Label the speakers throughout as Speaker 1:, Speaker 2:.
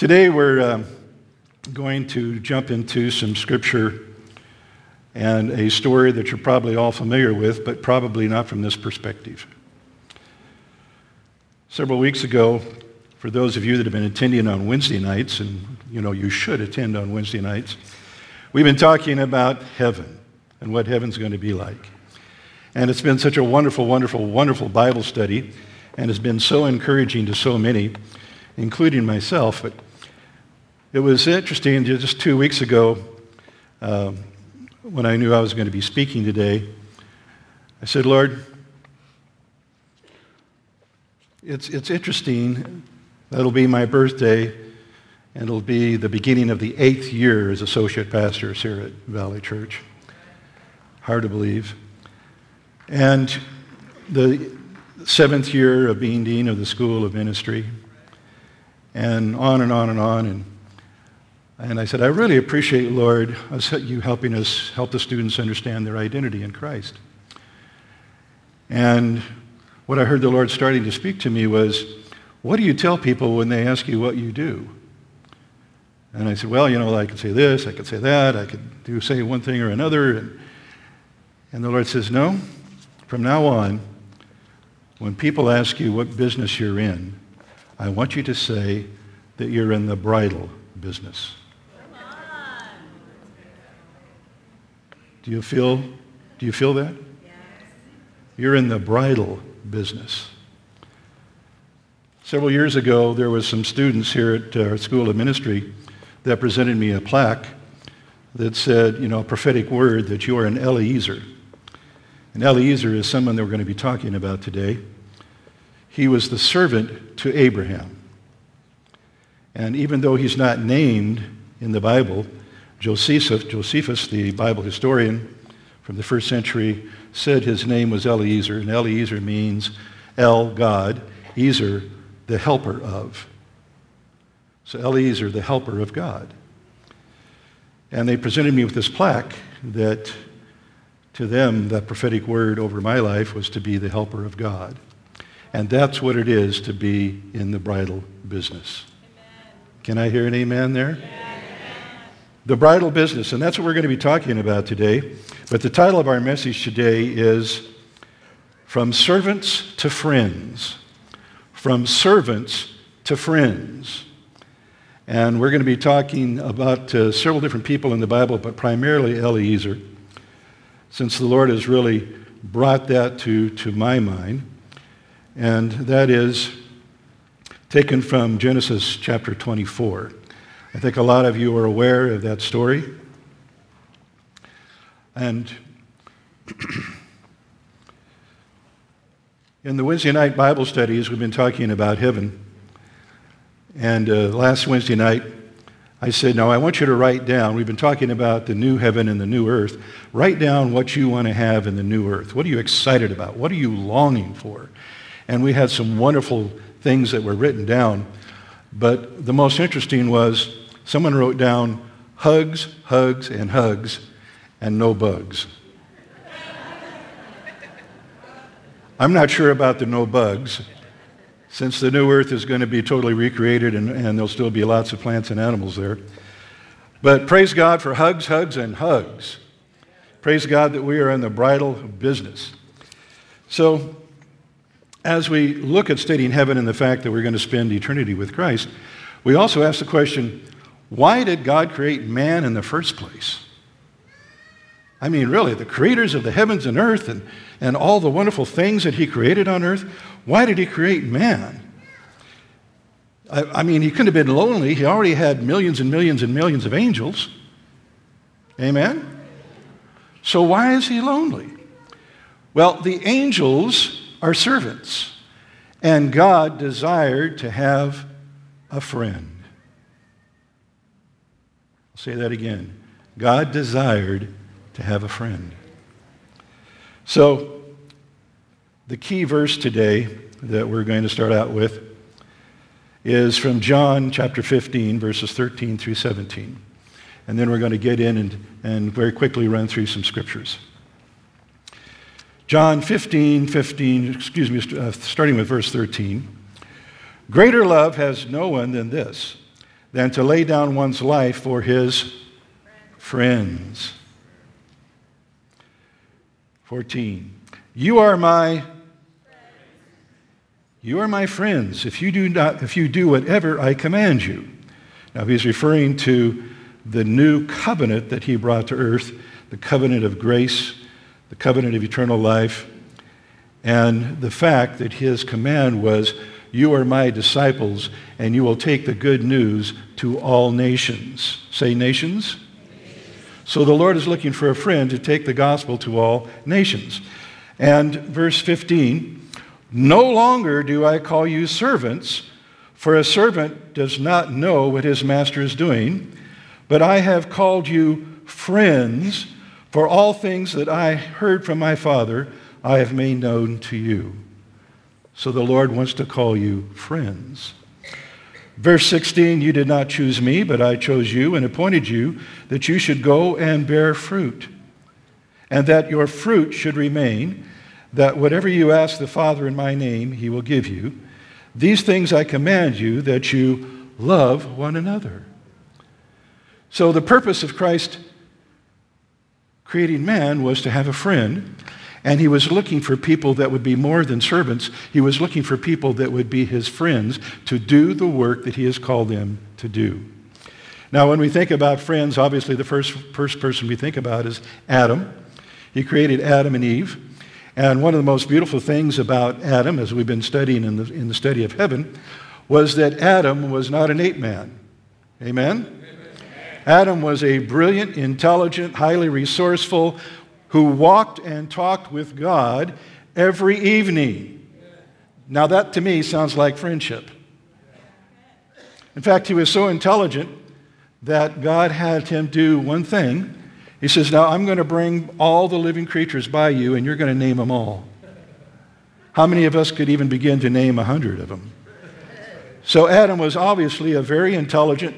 Speaker 1: Today we're uh, going to jump into some scripture and a story that you're probably all familiar with, but probably not from this perspective. Several weeks ago, for those of you that have been attending on Wednesday nights, and you know you should attend on Wednesday nights, we've been talking about heaven and what heaven's going to be like. And it's been such a wonderful, wonderful, wonderful Bible study, and has been so encouraging to so many, including myself. But it was interesting just two weeks ago um, when I knew I was going to be speaking today. I said, Lord, it's, it's interesting. That'll be my birthday, and it'll be the beginning of the eighth year as associate pastor here at Valley Church. Hard to believe. And the seventh year of being dean of the School of Ministry, and on and on and on. And, and I said, I really appreciate, Lord, uh, you helping us help the students understand their identity in Christ. And what I heard the Lord starting to speak to me was, what do you tell people when they ask you what you do? And I said, well, you know, I could say this, I could say that, I could do say one thing or another. And, and the Lord says, no, from now on, when people ask you what business you're in, I want you to say that you're in the bridal business. Do you feel, do you feel that? Yes. You're in the bridal business. Several years ago, there was some students here at our School of Ministry that presented me a plaque that said, you know, a prophetic word that you are an Eliezer. And Eliezer is someone that we're going to be talking about today. He was the servant to Abraham. And even though he's not named in the Bible, Josephus, Josephus, the Bible historian from the first century, said his name was Eliezer. And Eliezer means El, God, Ezer, the helper of. So Eliezer, the helper of God. And they presented me with this plaque that to them, that prophetic word over my life was to be the helper of God. And that's what it is to be in the bridal business. Amen. Can I hear an amen there? Amen. The bridal business, and that's what we're going to be talking about today. But the title of our message today is From Servants to Friends. From Servants to Friends. And we're going to be talking about uh, several different people in the Bible, but primarily Eliezer since the Lord has really brought that to, to my mind. And that is taken from Genesis chapter 24. I think a lot of you are aware of that story. And in the Wednesday night Bible studies, we've been talking about heaven. And uh, last Wednesday night, I said, Now I want you to write down, we've been talking about the new heaven and the new earth. Write down what you want to have in the new earth. What are you excited about? What are you longing for? And we had some wonderful things that were written down. But the most interesting was someone wrote down hugs, hugs, and hugs, and no bugs. I'm not sure about the no bugs since the new earth is going to be totally recreated and, and there'll still be lots of plants and animals there. But praise God for hugs, hugs, and hugs. Praise God that we are in the bridal business. So, as we look at stating heaven and the fact that we're going to spend eternity with Christ, we also ask the question why did God create man in the first place? I mean, really, the creators of the heavens and earth and, and all the wonderful things that he created on earth, why did he create man? I, I, mean, he couldn't have been lonely. He already had millions and millions and millions of angels. Amen? So why is he lonely? Well, the angels are servants, and God desired to have a friend. Say that again. God desired to have a friend. So, the key verse today that we're going to start out with is from John chapter 15, verses 13 through 17. And then we're going to get in and, and very quickly run through some scriptures. John 15, 15, excuse me, uh, starting with verse 13. Greater love has no one than this, than to lay down one's life for his friends. 14. You are my you are my friends if you do not if you do whatever I command you. Now he's referring to the new covenant that he brought to earth, the covenant of grace, the covenant of eternal life, and the fact that his command was you are my disciples, and you will take the good news to all nations. Say, nations? So the Lord is looking for a friend to take the gospel to all nations. And verse 15 No longer do I call you servants, for a servant does not know what his master is doing, but I have called you friends, for all things that I heard from my Father I have made known to you. So the Lord wants to call you friends. Verse 16, you did not choose me, but I chose you and appointed you that you should go and bear fruit, and that your fruit should remain, that whatever you ask the Father in my name, he will give you. These things I command you, that you love one another. So the purpose of Christ creating man was to have a friend and he was looking for people that would be more than servants. He was looking for people that would be his friends to do the work that he has called them to do. Now, when we think about friends, obviously the first, first person we think about is Adam. He created Adam and Eve. And one of the most beautiful things about Adam, as we've been studying in the, in the study of heaven, was that Adam was not an ape man. Amen? Adam was a brilliant, intelligent, highly resourceful, who walked and talked with God every evening. Now, that to me sounds like friendship. In fact, he was so intelligent that God had him do one thing. He says, Now I'm going to bring all the living creatures by you, and you're going to name them all. How many of us could even begin to name a hundred of them? So Adam was obviously a very intelligent,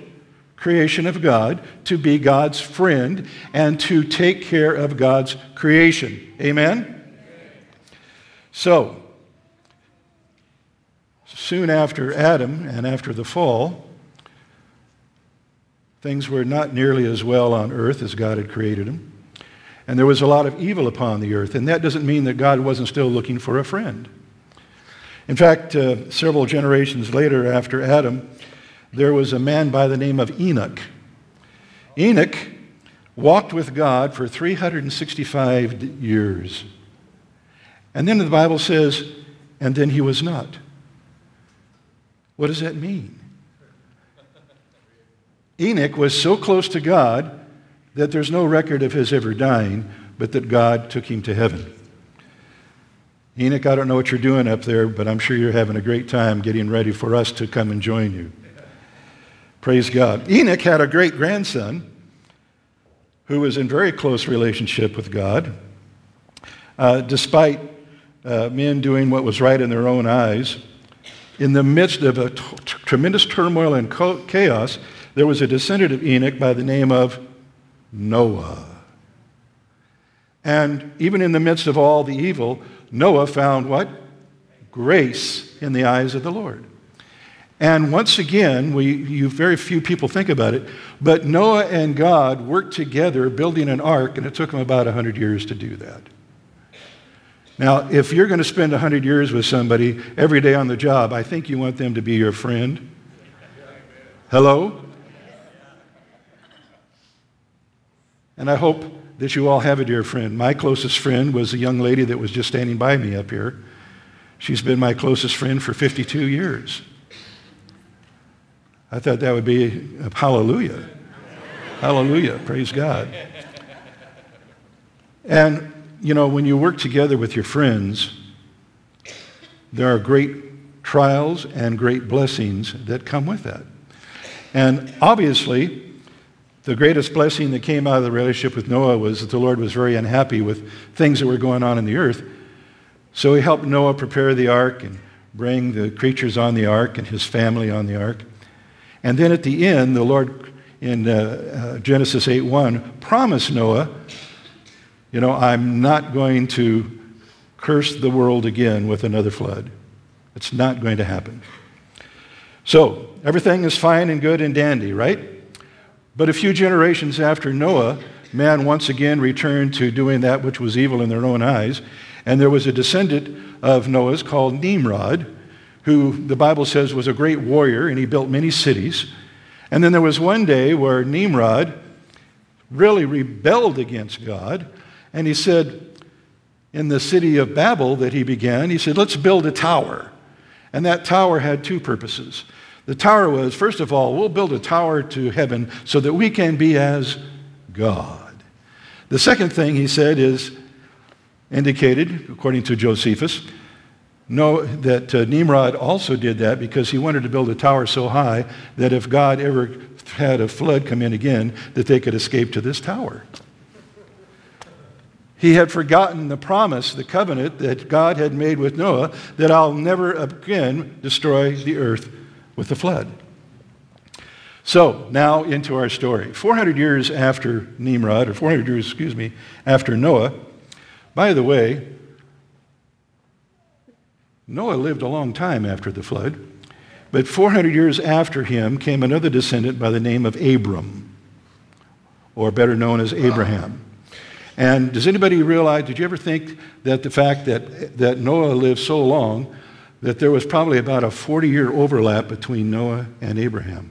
Speaker 1: creation of God, to be God's friend, and to take care of God's creation. Amen? So, soon after Adam and after the fall, things were not nearly as well on earth as God had created them. And there was a lot of evil upon the earth. And that doesn't mean that God wasn't still looking for a friend. In fact, uh, several generations later, after Adam, there was a man by the name of Enoch. Enoch walked with God for 365 years. And then the Bible says, and then he was not. What does that mean? Enoch was so close to God that there's no record of his ever dying, but that God took him to heaven. Enoch, I don't know what you're doing up there, but I'm sure you're having a great time getting ready for us to come and join you. Praise God. Enoch had a great grandson who was in very close relationship with God. Uh, despite uh, men doing what was right in their own eyes, in the midst of a tremendous turmoil and chaos, there was a descendant of Enoch by the name of Noah. And even in the midst of all the evil, Noah found what? Grace in the eyes of the Lord. And once again, we, you, very few people think about it, but Noah and God worked together building an ark, and it took them about 100 years to do that. Now, if you're going to spend 100 years with somebody every day on the job, I think you want them to be your friend. Hello? And I hope that you all have a dear friend. My closest friend was a young lady that was just standing by me up here. She's been my closest friend for 52 years. I thought that would be a hallelujah. hallelujah. Praise God. And, you know, when you work together with your friends, there are great trials and great blessings that come with that. And obviously, the greatest blessing that came out of the relationship with Noah was that the Lord was very unhappy with things that were going on in the earth. So he helped Noah prepare the ark and bring the creatures on the ark and his family on the ark. And then at the end, the Lord in uh, uh, Genesis 8:1 promised Noah, you know, I'm not going to curse the world again with another flood. It's not going to happen. So, everything is fine and good and dandy, right? But a few generations after Noah, man once again returned to doing that which was evil in their own eyes. And there was a descendant of Noah's called Nimrod, who the Bible says was a great warrior, and he built many cities. And then there was one day where Nimrod really rebelled against God, and he said, in the city of Babel that he began, he said, Let's build a tower. And that tower had two purposes. The tower was, first of all, we'll build a tower to heaven so that we can be as God. The second thing he said is indicated, according to Josephus, know that uh, Nimrod also did that because he wanted to build a tower so high that if God ever had a flood come in again, that they could escape to this tower. He had forgotten the promise, the covenant that God had made with Noah that I'll never again destroy the earth with the flood. So, now into our story. 400 years after Nimrod, or 400 years, excuse me, after Noah, by the way, Noah lived a long time after the flood, but 400 years after him came another descendant by the name of Abram, or better known as Abraham. And does anybody realize, did you ever think that the fact that, that Noah lived so long, that there was probably about a 40 year overlap between Noah and Abraham?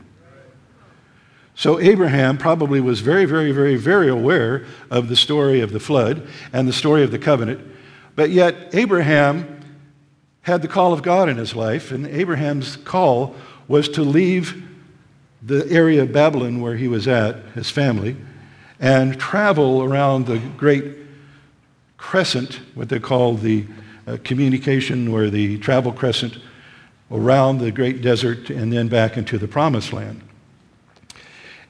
Speaker 1: So Abraham probably was very, very, very, very aware of the story of the flood and the story of the covenant. But yet, Abraham had the call of God in his life, and Abraham's call was to leave the area of Babylon where he was at, his family, and travel around the great crescent, what they call the uh, communication or the travel crescent, around the great desert and then back into the promised land.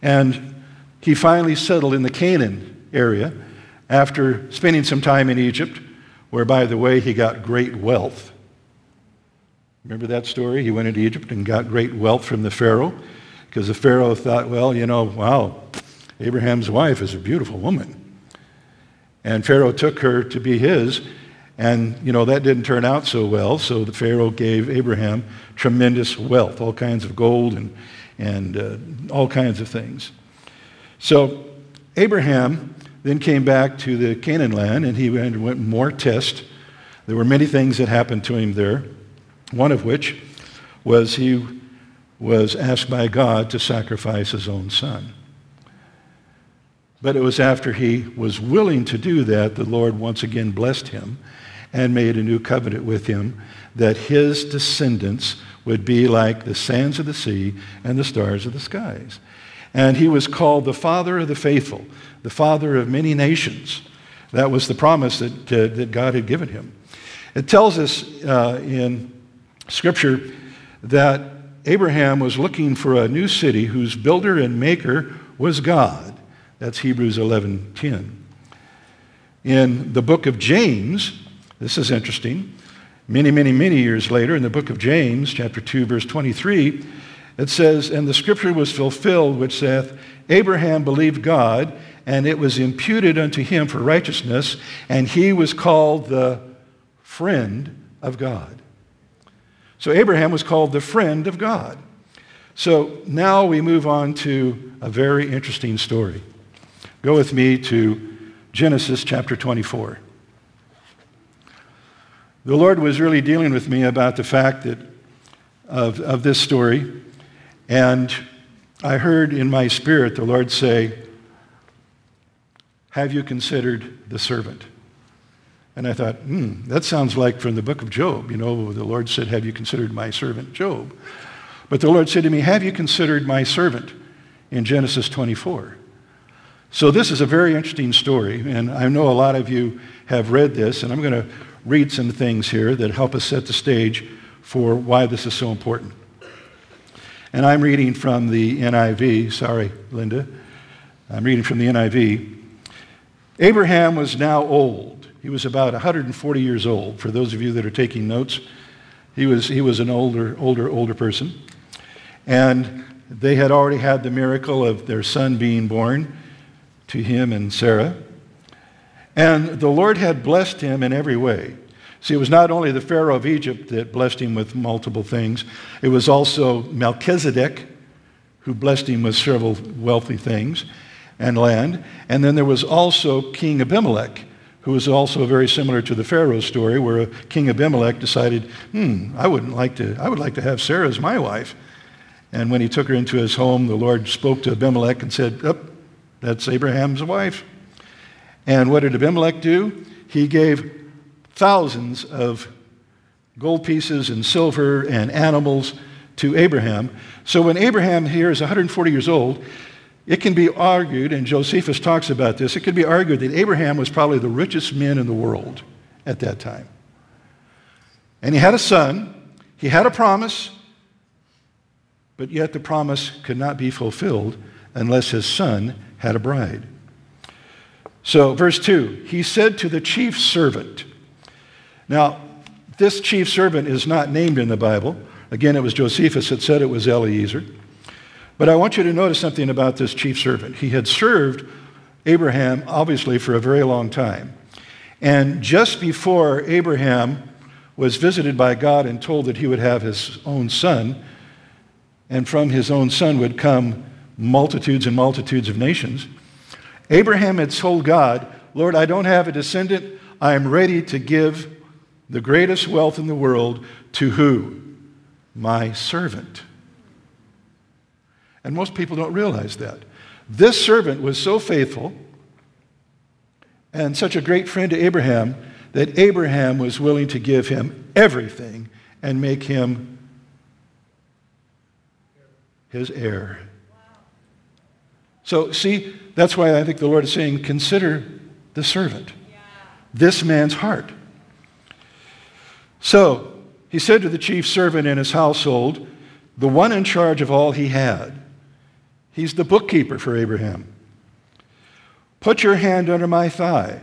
Speaker 1: And he finally settled in the Canaan area after spending some time in Egypt, where, by the way, he got great wealth. Remember that story? He went into Egypt and got great wealth from the Pharaoh because the Pharaoh thought, well, you know, wow, Abraham's wife is a beautiful woman. And Pharaoh took her to be his, and you know that didn't turn out so well. So the Pharaoh gave Abraham tremendous wealth, all kinds of gold and and uh, all kinds of things. So Abraham then came back to the Canaan land, and he went more tests. There were many things that happened to him there. One of which was he was asked by God to sacrifice his own son. But it was after he was willing to do that, the Lord once again blessed him and made a new covenant with him that his descendants would be like the sands of the sea and the stars of the skies. And he was called the father of the faithful, the father of many nations. That was the promise that, uh, that God had given him. It tells us uh, in Scripture that Abraham was looking for a new city whose builder and maker was God. That's Hebrews 11:10. In the book of James, this is interesting. Many, many, many years later, in the book of James, chapter 2, verse 23, it says, And the scripture was fulfilled, which saith, Abraham believed God, and it was imputed unto him for righteousness, and he was called the friend of God. So Abraham was called the friend of God. So now we move on to a very interesting story. Go with me to Genesis chapter 24. The Lord was really dealing with me about the fact that of, of this story, and I heard in my spirit the Lord say, Have you considered the servant? And I thought, hmm, that sounds like from the book of Job. You know, the Lord said, Have you considered my servant Job? But the Lord said to me, Have you considered my servant in Genesis 24? So, this is a very interesting story, and I know a lot of you have read this, and I'm going to read some things here that help us set the stage for why this is so important. And I'm reading from the NIV. Sorry, Linda. I'm reading from the NIV. Abraham was now old. He was about 140 years old. For those of you that are taking notes, he was, he was an older, older, older person. And they had already had the miracle of their son being born to him and Sarah. And the Lord had blessed him in every way. See, it was not only the Pharaoh of Egypt that blessed him with multiple things, it was also Melchizedek who blessed him with several wealthy things and land. And then there was also King Abimelech, who was also very similar to the Pharaoh story, where King Abimelech decided, hmm, I, wouldn't like to, I would like to have Sarah as my wife. And when he took her into his home, the Lord spoke to Abimelech and said, oh, that's Abraham's wife. And what did Abimelech do? He gave thousands of gold pieces and silver and animals to Abraham. So when Abraham here is 140 years old, it can be argued, and Josephus talks about this, it can be argued that Abraham was probably the richest man in the world at that time. And he had a son, he had a promise, but yet the promise could not be fulfilled unless his son had a bride. So, verse 2 he said to the chief servant, now, this chief servant is not named in the Bible. Again, it was Josephus that said it was Eliezer. But I want you to notice something about this chief servant. He had served Abraham, obviously, for a very long time. And just before Abraham was visited by God and told that he would have his own son, and from his own son would come multitudes and multitudes of nations, Abraham had told God, Lord, I don't have a descendant. I am ready to give the greatest wealth in the world to who? My servant. And most people don't realize that. This servant was so faithful and such a great friend to Abraham that Abraham was willing to give him everything and make him his heir. So, see, that's why I think the Lord is saying, consider the servant, this man's heart. So he said to the chief servant in his household, the one in charge of all he had, he's the bookkeeper for Abraham. Put your hand under my thigh.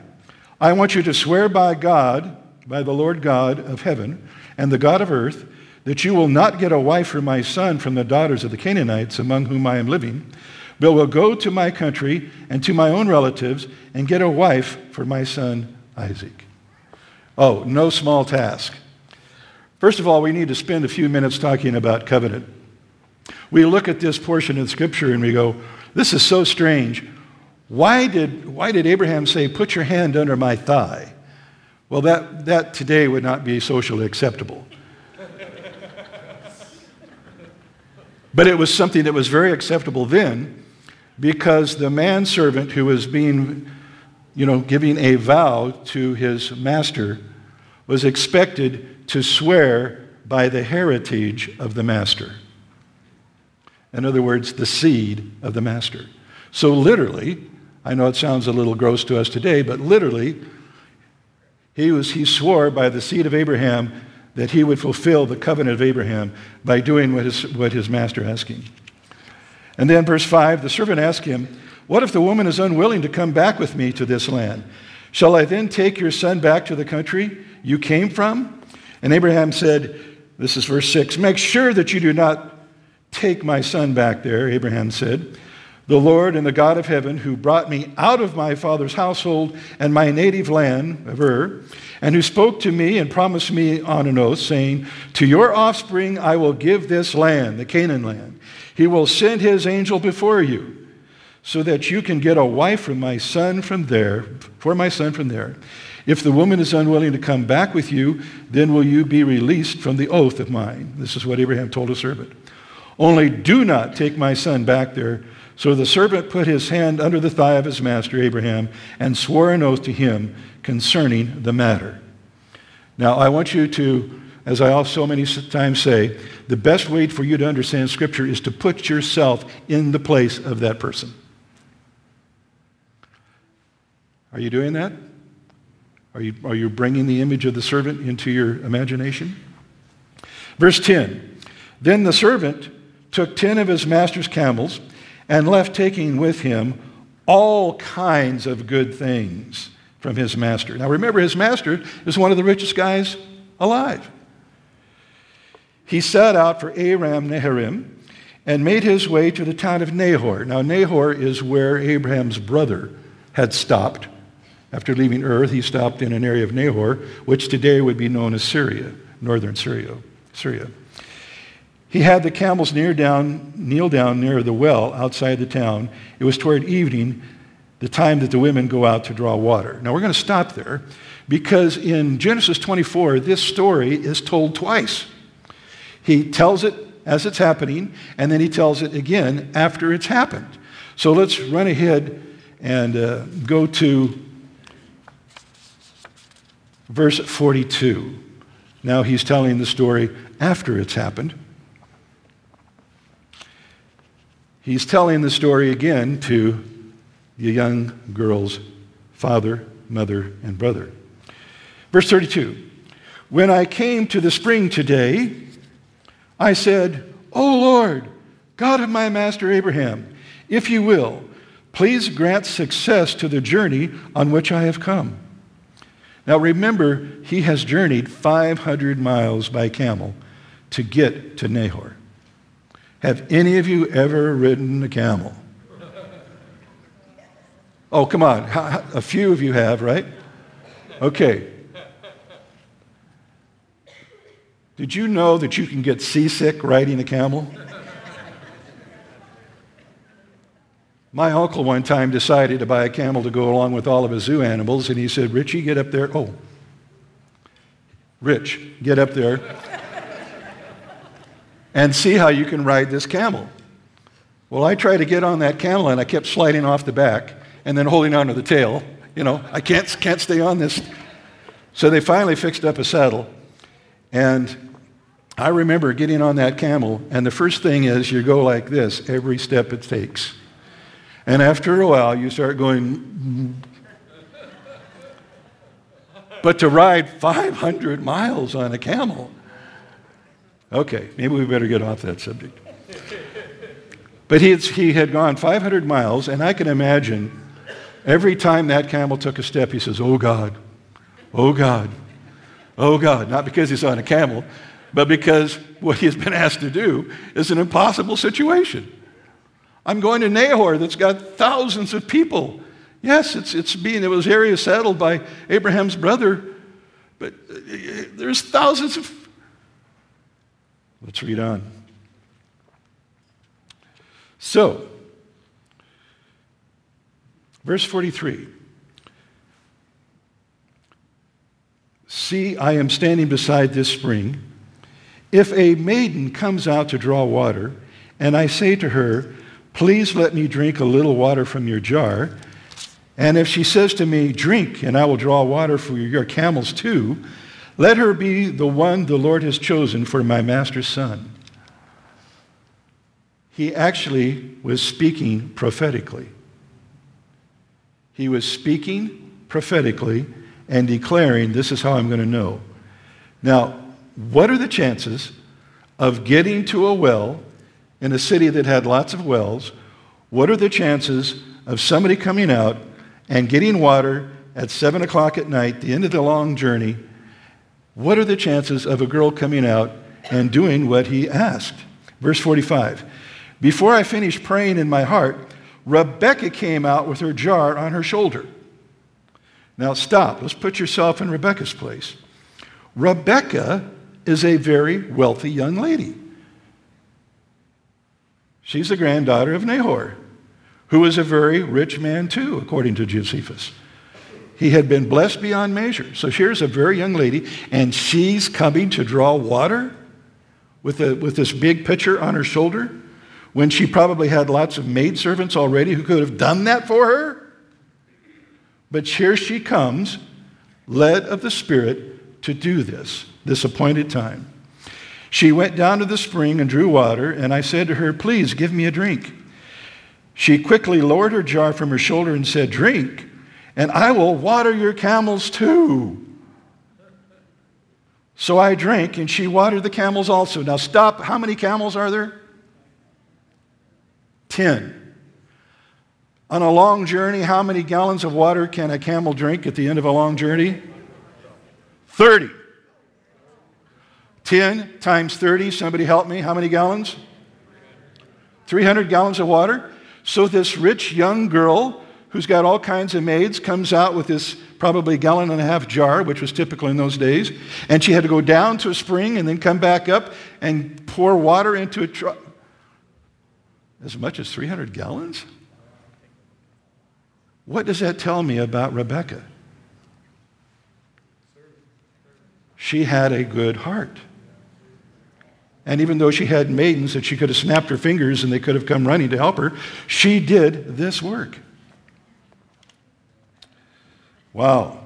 Speaker 1: I want you to swear by God, by the Lord God of heaven and the God of earth, that you will not get a wife for my son from the daughters of the Canaanites among whom I am living, but will go to my country and to my own relatives and get a wife for my son Isaac. Oh, no small task. First of all, we need to spend a few minutes talking about covenant. We look at this portion of Scripture and we go, this is so strange. Why did, why did Abraham say, Put your hand under my thigh? Well, that, that today would not be socially acceptable. but it was something that was very acceptable then because the manservant who was being, you know, giving a vow to his master was expected to swear by the heritage of the master. In other words, the seed of the master. So, literally, I know it sounds a little gross to us today, but literally, he, was, he swore by the seed of Abraham that he would fulfill the covenant of Abraham by doing what his, what his master asked him. And then, verse 5 the servant asked him, What if the woman is unwilling to come back with me to this land? Shall I then take your son back to the country you came from? And Abraham said, This is verse 6 Make sure that you do not take my son back there, Abraham said. The Lord and the God of heaven, who brought me out of my father's household and my native land of Ur, and who spoke to me and promised me on an oath, saying, To your offspring I will give this land, the Canaan land. He will send his angel before you, so that you can get a wife for my son from there, for my son from there. If the woman is unwilling to come back with you, then will you be released from the oath of mine. This is what Abraham told his servant. Only do not take my son back there. So the servant put his hand under the thigh of his master Abraham and swore an oath to him concerning the matter. Now, I want you to, as I so many times say, the best way for you to understand Scripture is to put yourself in the place of that person. Are you doing that? Are you, are you bringing the image of the servant into your imagination? Verse 10 Then the servant took ten of his master's camels and left taking with him all kinds of good things from his master. Now remember, his master is one of the richest guys alive. He set out for Aram Naharaim and made his way to the town of Nahor. Now, Nahor is where Abraham's brother had stopped After leaving Ur, he stopped in an area of Nahor, which today would be known as Syria, northern Syria. Syria. He had the camels near down, kneel down near the well outside the town. It was toward evening, the time that the women go out to draw water. Now we're going to stop there because in Genesis 24, this story is told twice. He tells it as it's happening, and then he tells it again after it's happened. So let's run ahead and uh, go to verse 42. Now he's telling the story after it's happened. He's telling the story again to the young girl's father, mother, and brother. Verse 32 When I came to the spring today, I said, O Lord, God of my master Abraham, if you will, please grant success to the journey on which I have come. Now remember, he has journeyed 500 miles by camel to get to Nahor. Have any of you ever ridden a camel? Oh, come on. A few of you have, right? Okay. Did you know that you can get seasick riding a camel? My uncle one time decided to buy a camel to go along with all of his zoo animals, and he said, Richie, get up there. Oh, Rich, get up there and see how you can ride this camel. Well, I tried to get on that camel, and I kept sliding off the back and then holding onto the tail. You know, I can't, can't stay on this. So they finally fixed up a saddle, and I remember getting on that camel, and the first thing is you go like this every step it takes. And after a while, you start going. Mm. but to ride 500 miles on a camel. Okay, maybe we better get off that subject. But he had, he had gone 500 miles, and I can imagine every time that camel took a step, he says, Oh God, oh God, oh God. Not because he's on a camel, but because what he's been asked to do is an impossible situation. I'm going to Nahor that's got thousands of people. Yes, it's, it's being, it was area settled by Abraham's brother, but uh, there's thousands of. Let's read on. So, verse 43. See, I am standing beside this spring. If a maiden comes out to draw water, and I say to her, Please let me drink a little water from your jar. And if she says to me, Drink, and I will draw water for your camels too, let her be the one the Lord has chosen for my master's son. He actually was speaking prophetically. He was speaking prophetically and declaring, This is how I'm going to know. Now, what are the chances of getting to a well in a city that had lots of wells, what are the chances of somebody coming out and getting water at 7 o'clock at night, the end of the long journey? What are the chances of a girl coming out and doing what he asked? Verse 45 Before I finished praying in my heart, Rebecca came out with her jar on her shoulder. Now, stop. Let's put yourself in Rebecca's place. Rebecca is a very wealthy young lady. She's the granddaughter of Nahor, who was a very rich man too, according to Josephus. He had been blessed beyond measure. So here's a very young lady, and she's coming to draw water with, a, with this big pitcher on her shoulder when she probably had lots of maidservants already who could have done that for her. But here she comes, led of the Spirit, to do this, this appointed time. She went down to the spring and drew water, and I said to her, Please give me a drink. She quickly lowered her jar from her shoulder and said, Drink, and I will water your camels too. So I drank, and she watered the camels also. Now stop. How many camels are there? Ten. On a long journey, how many gallons of water can a camel drink at the end of a long journey? 30. 10 times 30, somebody help me, how many gallons? 300 gallons of water. So this rich young girl who's got all kinds of maids, comes out with this probably gallon and a half jar, which was typical in those days. And she had to go down to a spring and then come back up and pour water into a truck. As much as 300 gallons? What does that tell me about Rebecca? She had a good heart. And even though she had maidens that she could have snapped her fingers and they could have come running to help her, she did this work. Wow.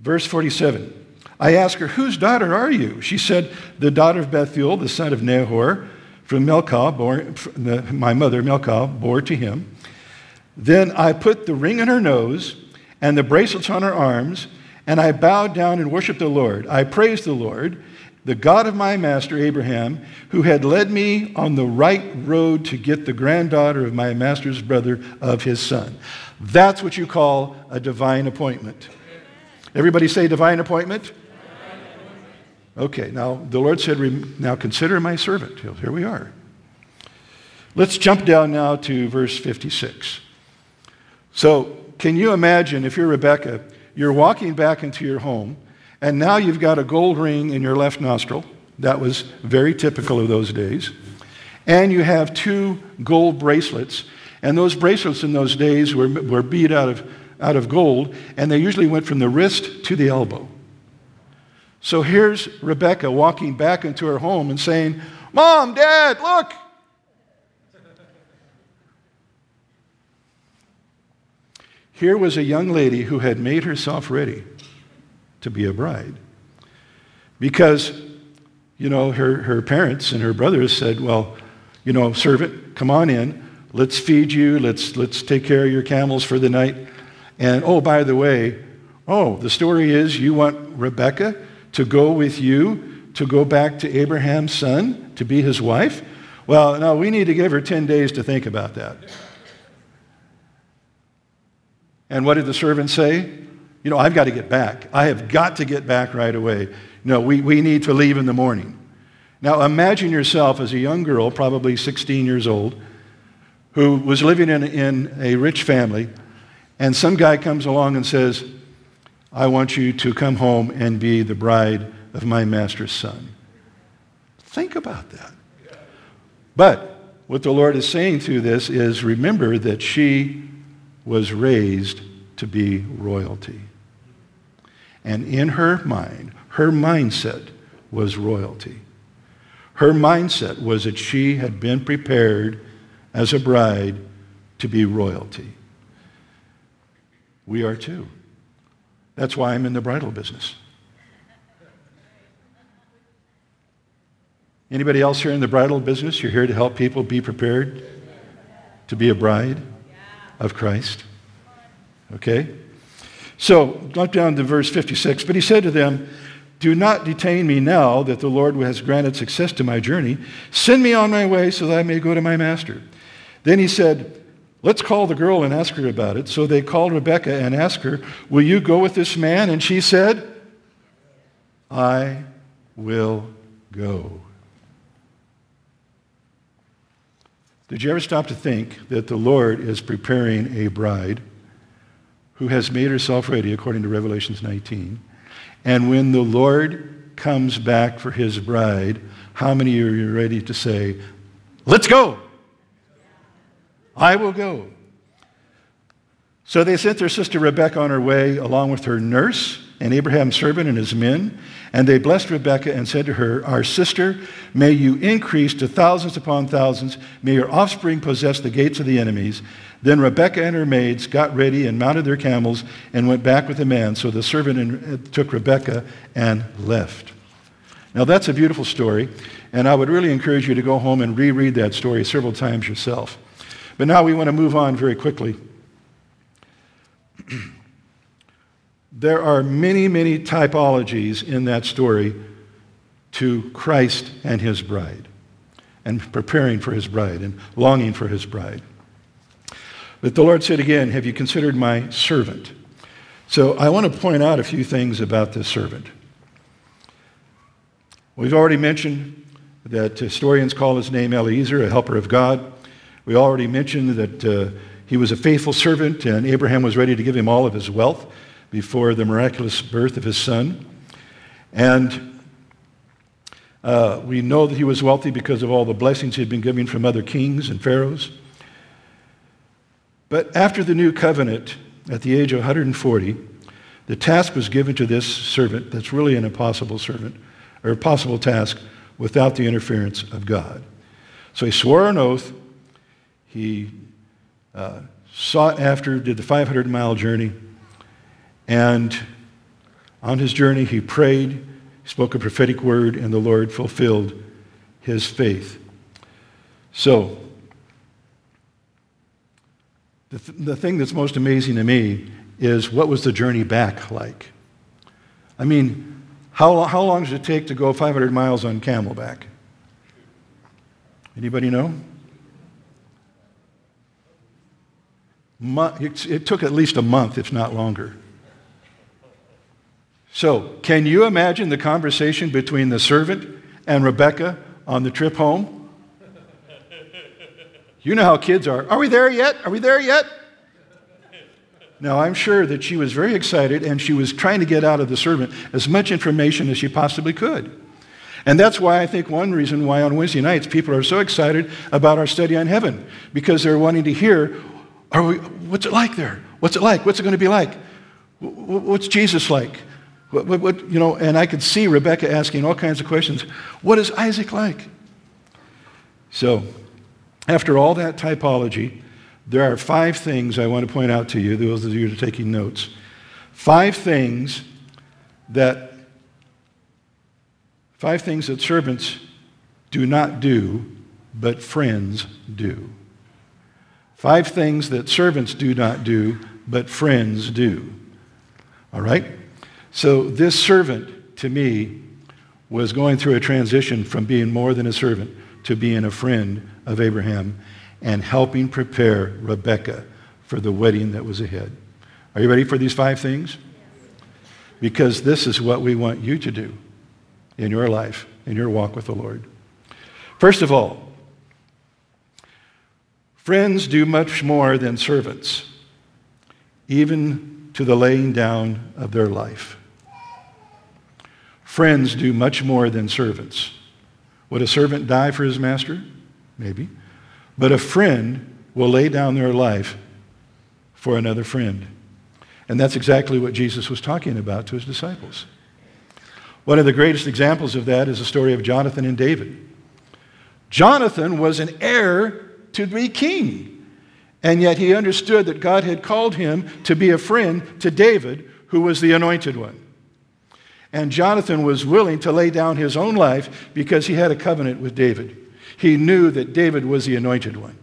Speaker 1: Verse 47. I asked her, Whose daughter are you? She said, The daughter of Bethuel, the son of Nahor, from Milcah, bore, my mother Milcah, bore to him. Then I put the ring on her nose and the bracelets on her arms, and I bowed down and worshiped the Lord. I praised the Lord the God of my master Abraham, who had led me on the right road to get the granddaughter of my master's brother of his son. That's what you call a divine appointment. Everybody say divine appointment? Okay, now the Lord said, Now consider my servant. Here we are. Let's jump down now to verse 56. So, can you imagine if you're Rebecca, you're walking back into your home, and now you've got a gold ring in your left nostril. That was very typical of those days. And you have two gold bracelets. And those bracelets in those days were, were beat out of, out of gold, and they usually went from the wrist to the elbow. So here's Rebecca walking back into her home and saying, Mom, Dad, look! Here was a young lady who had made herself ready to be a bride. Because, you know, her, her parents and her brothers said, well, you know, servant, come on in. Let's feed you. Let's, let's take care of your camels for the night. And, oh, by the way, oh, the story is you want Rebecca to go with you to go back to Abraham's son to be his wife? Well, no, we need to give her 10 days to think about that. And what did the servant say? you know, I've got to get back. I have got to get back right away. No, we, we need to leave in the morning. Now imagine yourself as a young girl, probably 16 years old, who was living in, in a rich family, and some guy comes along and says, I want you to come home and be the bride of my master's son. Think about that. But what the Lord is saying through this is remember that she was raised to be royalty. And in her mind, her mindset was royalty. Her mindset was that she had been prepared as a bride to be royalty. We are too. That's why I'm in the bridal business. Anybody else here in the bridal business? You're here to help people be prepared to be a bride of Christ. Okay? So, jump down to verse 56. But he said to them, Do not detain me now that the Lord has granted success to my journey. Send me on my way so that I may go to my master. Then he said, Let's call the girl and ask her about it. So they called Rebekah and asked her, Will you go with this man? And she said, I will go. Did you ever stop to think that the Lord is preparing a bride? who has made herself ready, according to Revelations 19. And when the Lord comes back for his bride, how many are you ready to say, Let's go? I will go. So they sent their sister Rebekah on her way, along with her nurse and Abraham's servant and his men. And they blessed Rebekah and said to her, Our sister, may you increase to thousands upon thousands. May your offspring possess the gates of the enemies. Then Rebekah and her maids got ready and mounted their camels and went back with the man. So the servant uh, took Rebekah and left. Now that's a beautiful story, and I would really encourage you to go home and reread that story several times yourself. But now we want to move on very quickly. there are many, many typologies in that story to Christ and his bride, and preparing for his bride, and longing for his bride. But the Lord said again, Have you considered my servant? So I want to point out a few things about this servant. We've already mentioned that historians call his name Eliezer, a helper of God. We already mentioned that uh, he was a faithful servant, and Abraham was ready to give him all of his wealth before the miraculous birth of his son. And uh, we know that he was wealthy because of all the blessings he had been given from other kings and pharaohs. But after the new covenant, at the age of 140, the task was given to this servant that's really an impossible servant, or impossible task without the interference of God. So he swore an oath. He uh, sought after, did the 500 mile journey, and on his journey he prayed, spoke a prophetic word, and the Lord fulfilled his faith. So, the, th- the thing that's most amazing to me is what was the journey back like? I mean, how, how long does it take to go 500 miles on camelback? Anybody know? It took at least a month, if not longer. So, can you imagine the conversation between the servant and Rebecca on the trip home? You know how kids are. Are we there yet? Are we there yet? Now, I'm sure that she was very excited and she was trying to get out of the servant as much information as she possibly could. And that's why I think one reason why on Wednesday nights people are so excited about our study on heaven, because they're wanting to hear, are we, what's it like there? What's it like? What's it going to be like? What's Jesus like? What, what, what, you know, and I could see Rebecca asking all kinds of questions. What is Isaac like? So, after all that typology, there are five things I want to point out to you, those of you who are taking notes. Five things that five things that servants do not do, but friends do. Five things that servants do not do, but friends do. All right? So this servant, to me, was going through a transition from being more than a servant to being a friend of Abraham and helping prepare Rebecca for the wedding that was ahead. Are you ready for these five things? Because this is what we want you to do in your life, in your walk with the Lord. First of all, friends do much more than servants, even to the laying down of their life. Friends do much more than servants. Would a servant die for his master? Maybe. But a friend will lay down their life for another friend. And that's exactly what Jesus was talking about to his disciples. One of the greatest examples of that is the story of Jonathan and David. Jonathan was an heir to be king, and yet he understood that God had called him to be a friend to David, who was the anointed one. And Jonathan was willing to lay down his own life because he had a covenant with David. He knew that David was the anointed one.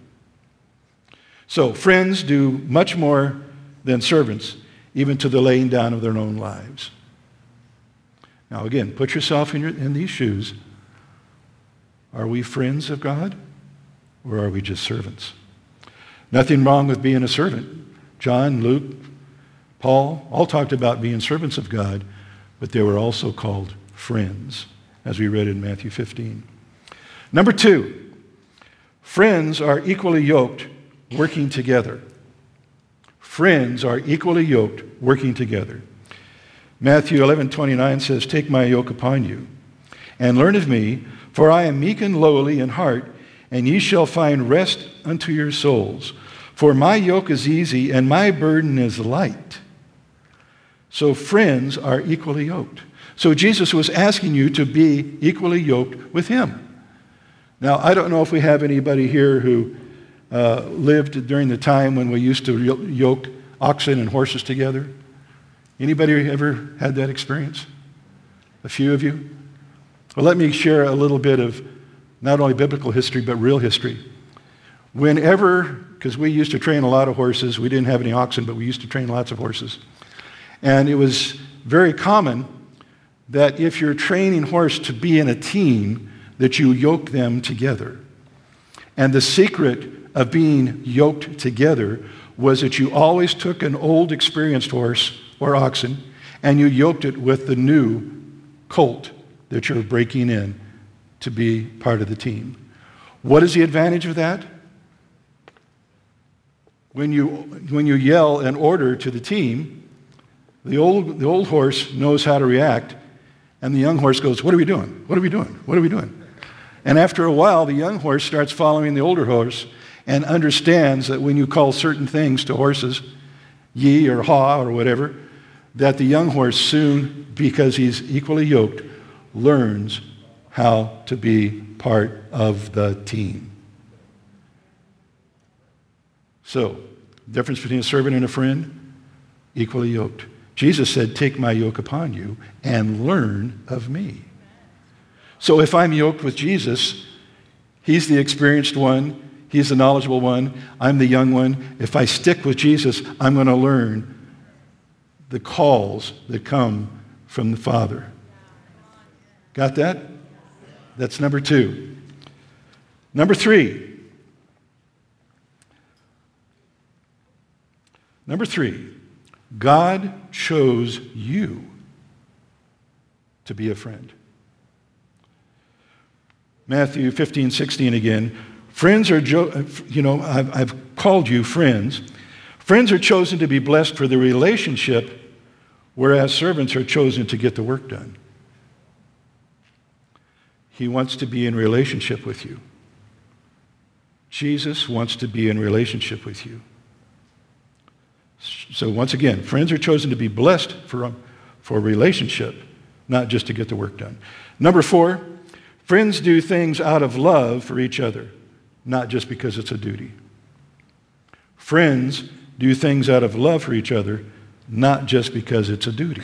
Speaker 1: So, friends do much more than servants, even to the laying down of their own lives. Now, again, put yourself in, your, in these shoes. Are we friends of God or are we just servants? Nothing wrong with being a servant. John, Luke, Paul all talked about being servants of God, but they were also called friends, as we read in Matthew 15. Number two, friends are equally yoked working together. Friends are equally yoked working together. Matthew 11 29 says, Take my yoke upon you and learn of me, for I am meek and lowly in heart, and ye shall find rest unto your souls. For my yoke is easy and my burden is light. So friends are equally yoked. So Jesus was asking you to be equally yoked with him. Now, I don't know if we have anybody here who uh, lived during the time when we used to yoke oxen and horses together. Anybody ever had that experience? A few of you? Well, let me share a little bit of not only biblical history, but real history. Whenever, because we used to train a lot of horses, we didn't have any oxen, but we used to train lots of horses. And it was very common that if you're training horse to be in a team, that you yoke them together. And the secret of being yoked together was that you always took an old experienced horse or oxen and you yoked it with the new colt that you're breaking in to be part of the team. What is the advantage of that? when you, when you yell an order to the team, the old, the old horse knows how to react, and the young horse goes, What are we doing? What are we doing? What are we doing? And after a while, the young horse starts following the older horse and understands that when you call certain things to horses, ye or ha or whatever, that the young horse soon, because he's equally yoked, learns how to be part of the team. So, difference between a servant and a friend, equally yoked. Jesus said, Take my yoke upon you and learn of me. So if I'm yoked with Jesus, he's the experienced one, he's the knowledgeable one, I'm the young one. If I stick with Jesus, I'm going to learn the calls that come from the Father. Got that? That's number two. Number three. Number three, God chose you to be a friend. Matthew 15, 16 again. Friends are, you know, I've, I've called you friends. Friends are chosen to be blessed for the relationship, whereas servants are chosen to get the work done. He wants to be in relationship with you. Jesus wants to be in relationship with you. So, once again, friends are chosen to be blessed for, for relationship, not just to get the work done. Number four, Friends do things out of love for each other, not just because it's a duty. Friends do things out of love for each other, not just because it's a duty.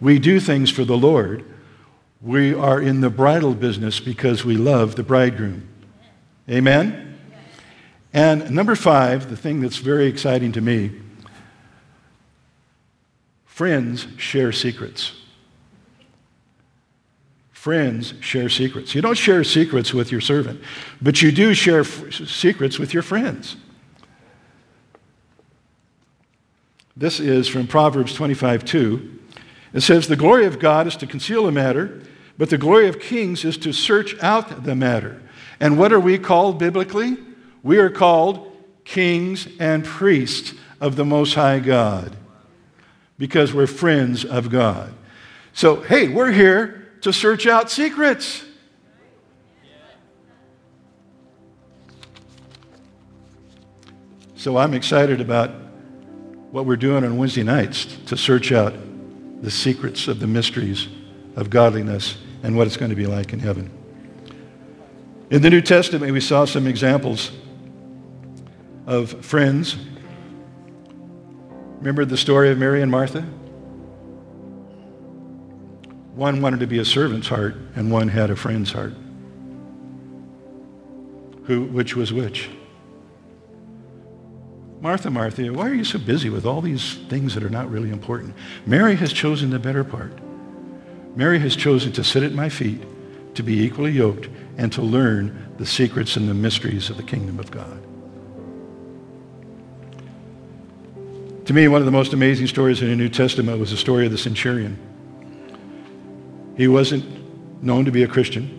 Speaker 1: We do things for the Lord. We are in the bridal business because we love the bridegroom. Amen? And number five, the thing that's very exciting to me friends share secrets. Friends share secrets. You don't share secrets with your servant, but you do share f- secrets with your friends. This is from Proverbs 25 2. It says, The glory of God is to conceal a matter, but the glory of kings is to search out the matter. And what are we called biblically? We are called kings and priests of the Most High God because we're friends of God. So, hey, we're here to search out secrets. So I'm excited about what we're doing on Wednesday nights to search out the secrets of the mysteries of godliness and what it's going to be like in heaven. In the New Testament, we saw some examples of friends. Remember the story of Mary and Martha? One wanted to be a servant's heart, and one had a friend's heart. Who, which was which? Martha, Martha, why are you so busy with all these things that are not really important? Mary has chosen the better part. Mary has chosen to sit at my feet, to be equally yoked, and to learn the secrets and the mysteries of the kingdom of God. To me, one of the most amazing stories in the New Testament was the story of the centurion. He wasn't known to be a Christian.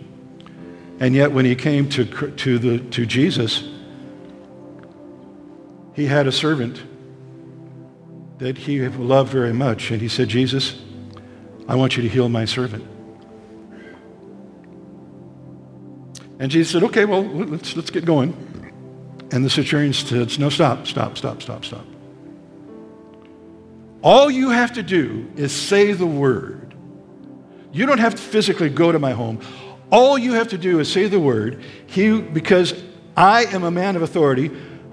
Speaker 1: And yet when he came to, to, the, to Jesus, he had a servant that he loved very much. And he said, Jesus, I want you to heal my servant. And Jesus said, okay, well, let's, let's get going. And the centurion said, no, stop, stop, stop, stop, stop. All you have to do is say the word you don't have to physically go to my home. All you have to do is say the word, he, because I am a man of authority.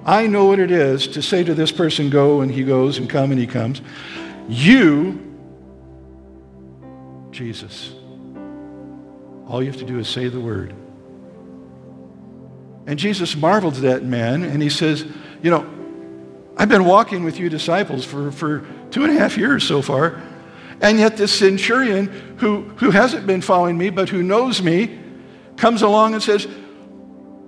Speaker 1: I know what it is to say to this person, go, and he goes, and come, and he comes. You, Jesus, all you have to do is say the word. And Jesus marveled at that man, and he says, You know, I've been walking with you disciples for, for two and a half years so far. And yet, this centurion who, who hasn't been following me, but who knows me, comes along and says,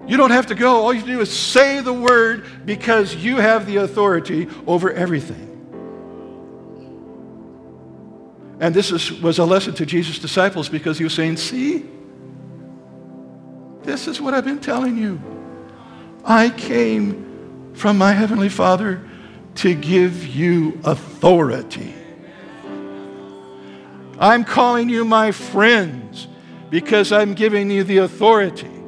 Speaker 1: You don't have to go. All you do is say the word because you have the authority over everything. And this is, was a lesson to Jesus' disciples because he was saying, See, this is what I've been telling you. I came from my Heavenly Father to give you authority. I'm calling you my friends because I'm giving you the authority.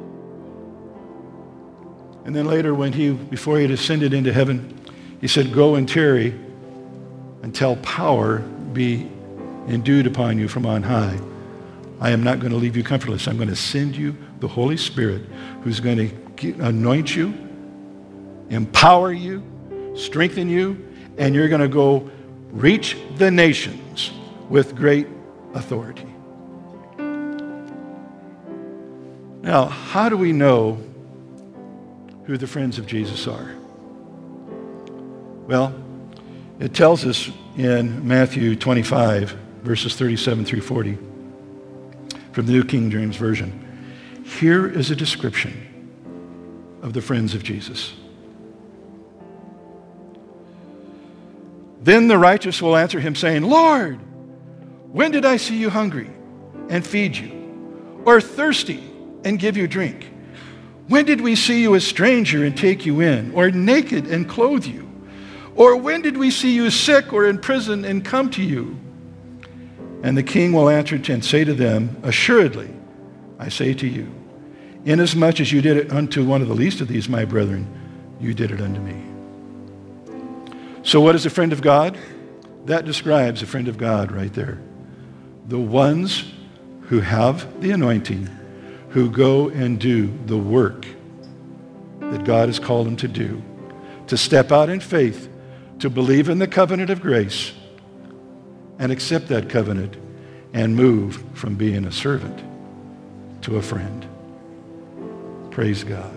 Speaker 1: And then later, when he, before he had ascended into heaven, he said, Go and tarry until power be endued upon you from on high. I am not going to leave you comfortless. I'm going to send you the Holy Spirit who's going to anoint you, empower you, strengthen you, and you're going to go reach the nations with great authority. Now, how do we know who the friends of Jesus are? Well, it tells us in Matthew 25, verses 37 through 40, from the New King James Version. Here is a description of the friends of Jesus. Then the righteous will answer him, saying, Lord, when did I see you hungry and feed you, or thirsty and give you drink? When did we see you a stranger and take you in, or naked and clothe you? Or when did we see you sick or in prison and come to you? And the king will answer and say to them, Assuredly, I say to you, inasmuch as you did it unto one of the least of these, my brethren, you did it unto me. So, what is a friend of God? That describes a friend of God right there. The ones who have the anointing, who go and do the work that God has called them to do, to step out in faith, to believe in the covenant of grace, and accept that covenant and move from being a servant to a friend. Praise God.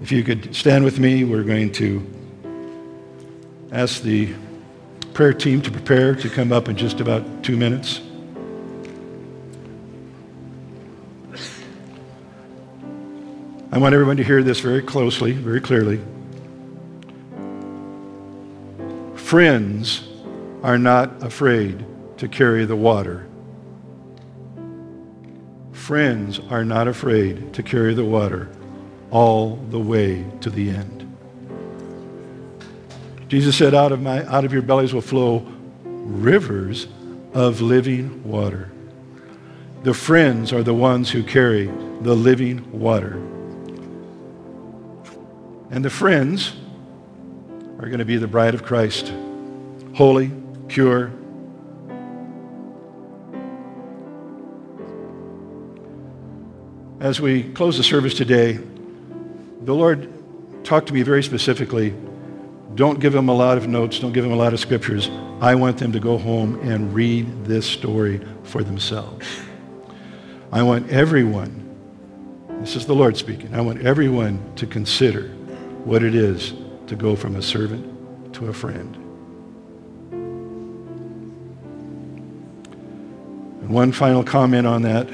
Speaker 1: If you could stand with me, we're going to ask the prayer team to prepare to come up in just about two minutes. I want everyone to hear this very closely, very clearly. Friends are not afraid to carry the water. Friends are not afraid to carry the water all the way to the end. Jesus said, out of, my, out of your bellies will flow rivers of living water. The friends are the ones who carry the living water. And the friends are going to be the bride of Christ, holy, pure. As we close the service today, the Lord talked to me very specifically don't give them a lot of notes. Don't give them a lot of scriptures. I want them to go home and read this story for themselves. I want everyone, this is the Lord speaking, I want everyone to consider what it is to go from a servant to a friend. And one final comment on that.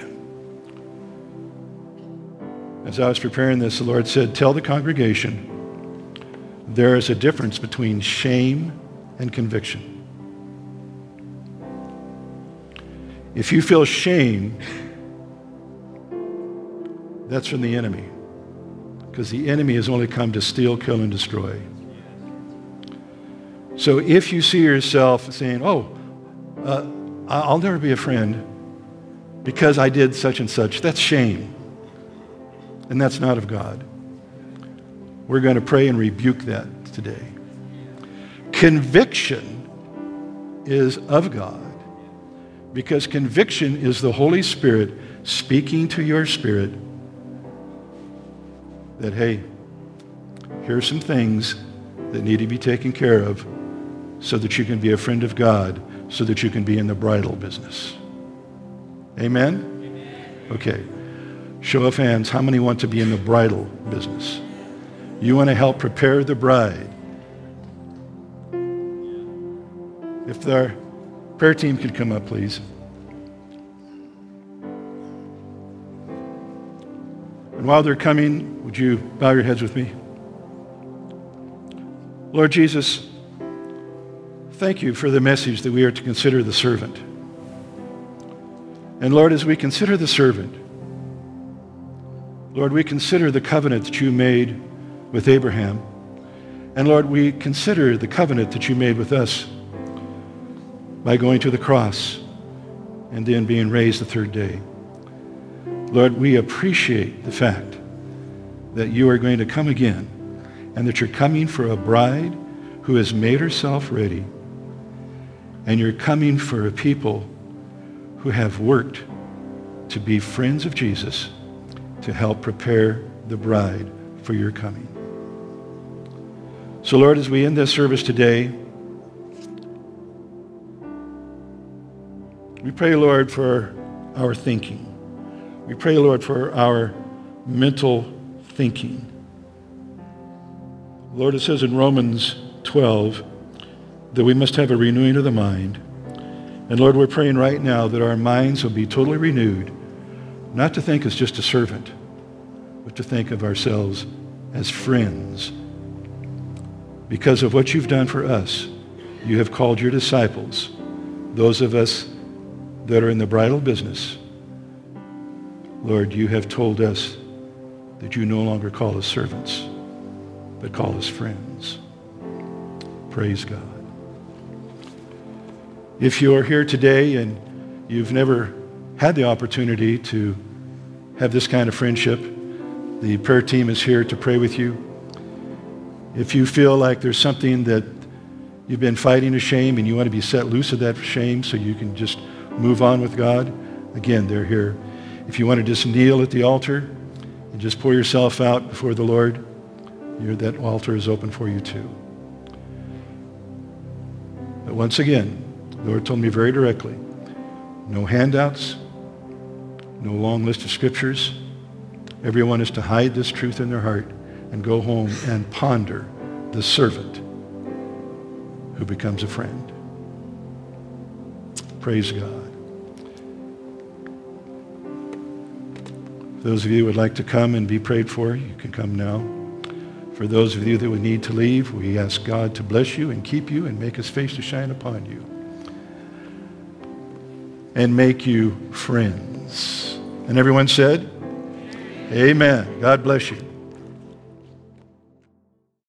Speaker 1: As I was preparing this, the Lord said, Tell the congregation there is a difference between shame and conviction. If you feel shame, that's from the enemy. Because the enemy has only come to steal, kill, and destroy. So if you see yourself saying, oh, uh, I'll never be a friend because I did such and such, that's shame. And that's not of God. We're going to pray and rebuke that today. Conviction is of God because conviction is the Holy Spirit speaking to your spirit that, hey, here's some things that need to be taken care of so that you can be a friend of God, so that you can be in the bridal business. Amen? Okay. Show of hands, how many want to be in the bridal business? You want to help prepare the bride. If the prayer team could come up, please. And while they're coming, would you bow your heads with me? Lord Jesus, thank you for the message that we are to consider the servant. And Lord, as we consider the servant, Lord, we consider the covenant that you made with Abraham. And Lord, we consider the covenant that you made with us by going to the cross and then being raised the third day. Lord, we appreciate the fact that you are going to come again and that you're coming for a bride who has made herself ready. And you're coming for a people who have worked to be friends of Jesus to help prepare the bride for your coming. So, Lord, as we end this service today, we pray, Lord, for our thinking. We pray, Lord, for our mental thinking. Lord, it says in Romans 12 that we must have a renewing of the mind. And Lord, we're praying right now that our minds will be totally renewed, not to think as just a servant, but to think of ourselves as friends. Because of what you've done for us, you have called your disciples, those of us that are in the bridal business. Lord, you have told us that you no longer call us servants, but call us friends. Praise God. If you're here today and you've never had the opportunity to have this kind of friendship, the prayer team is here to pray with you. If you feel like there's something that you've been fighting a shame and you want to be set loose of that shame so you can just move on with God, again, they're here. If you want to just kneel at the altar, and just pour yourself out before the Lord, that altar is open for you too. But once again, the Lord told me very directly, no handouts, no long list of scriptures. Everyone is to hide this truth in their heart and go home and ponder the servant who becomes a friend. Praise God. Those of you who would like to come and be prayed for, you can come now. For those of you that would need to leave, we ask God to bless you and keep you and make his face to shine upon you. And make you friends. And everyone said, Amen. God bless you.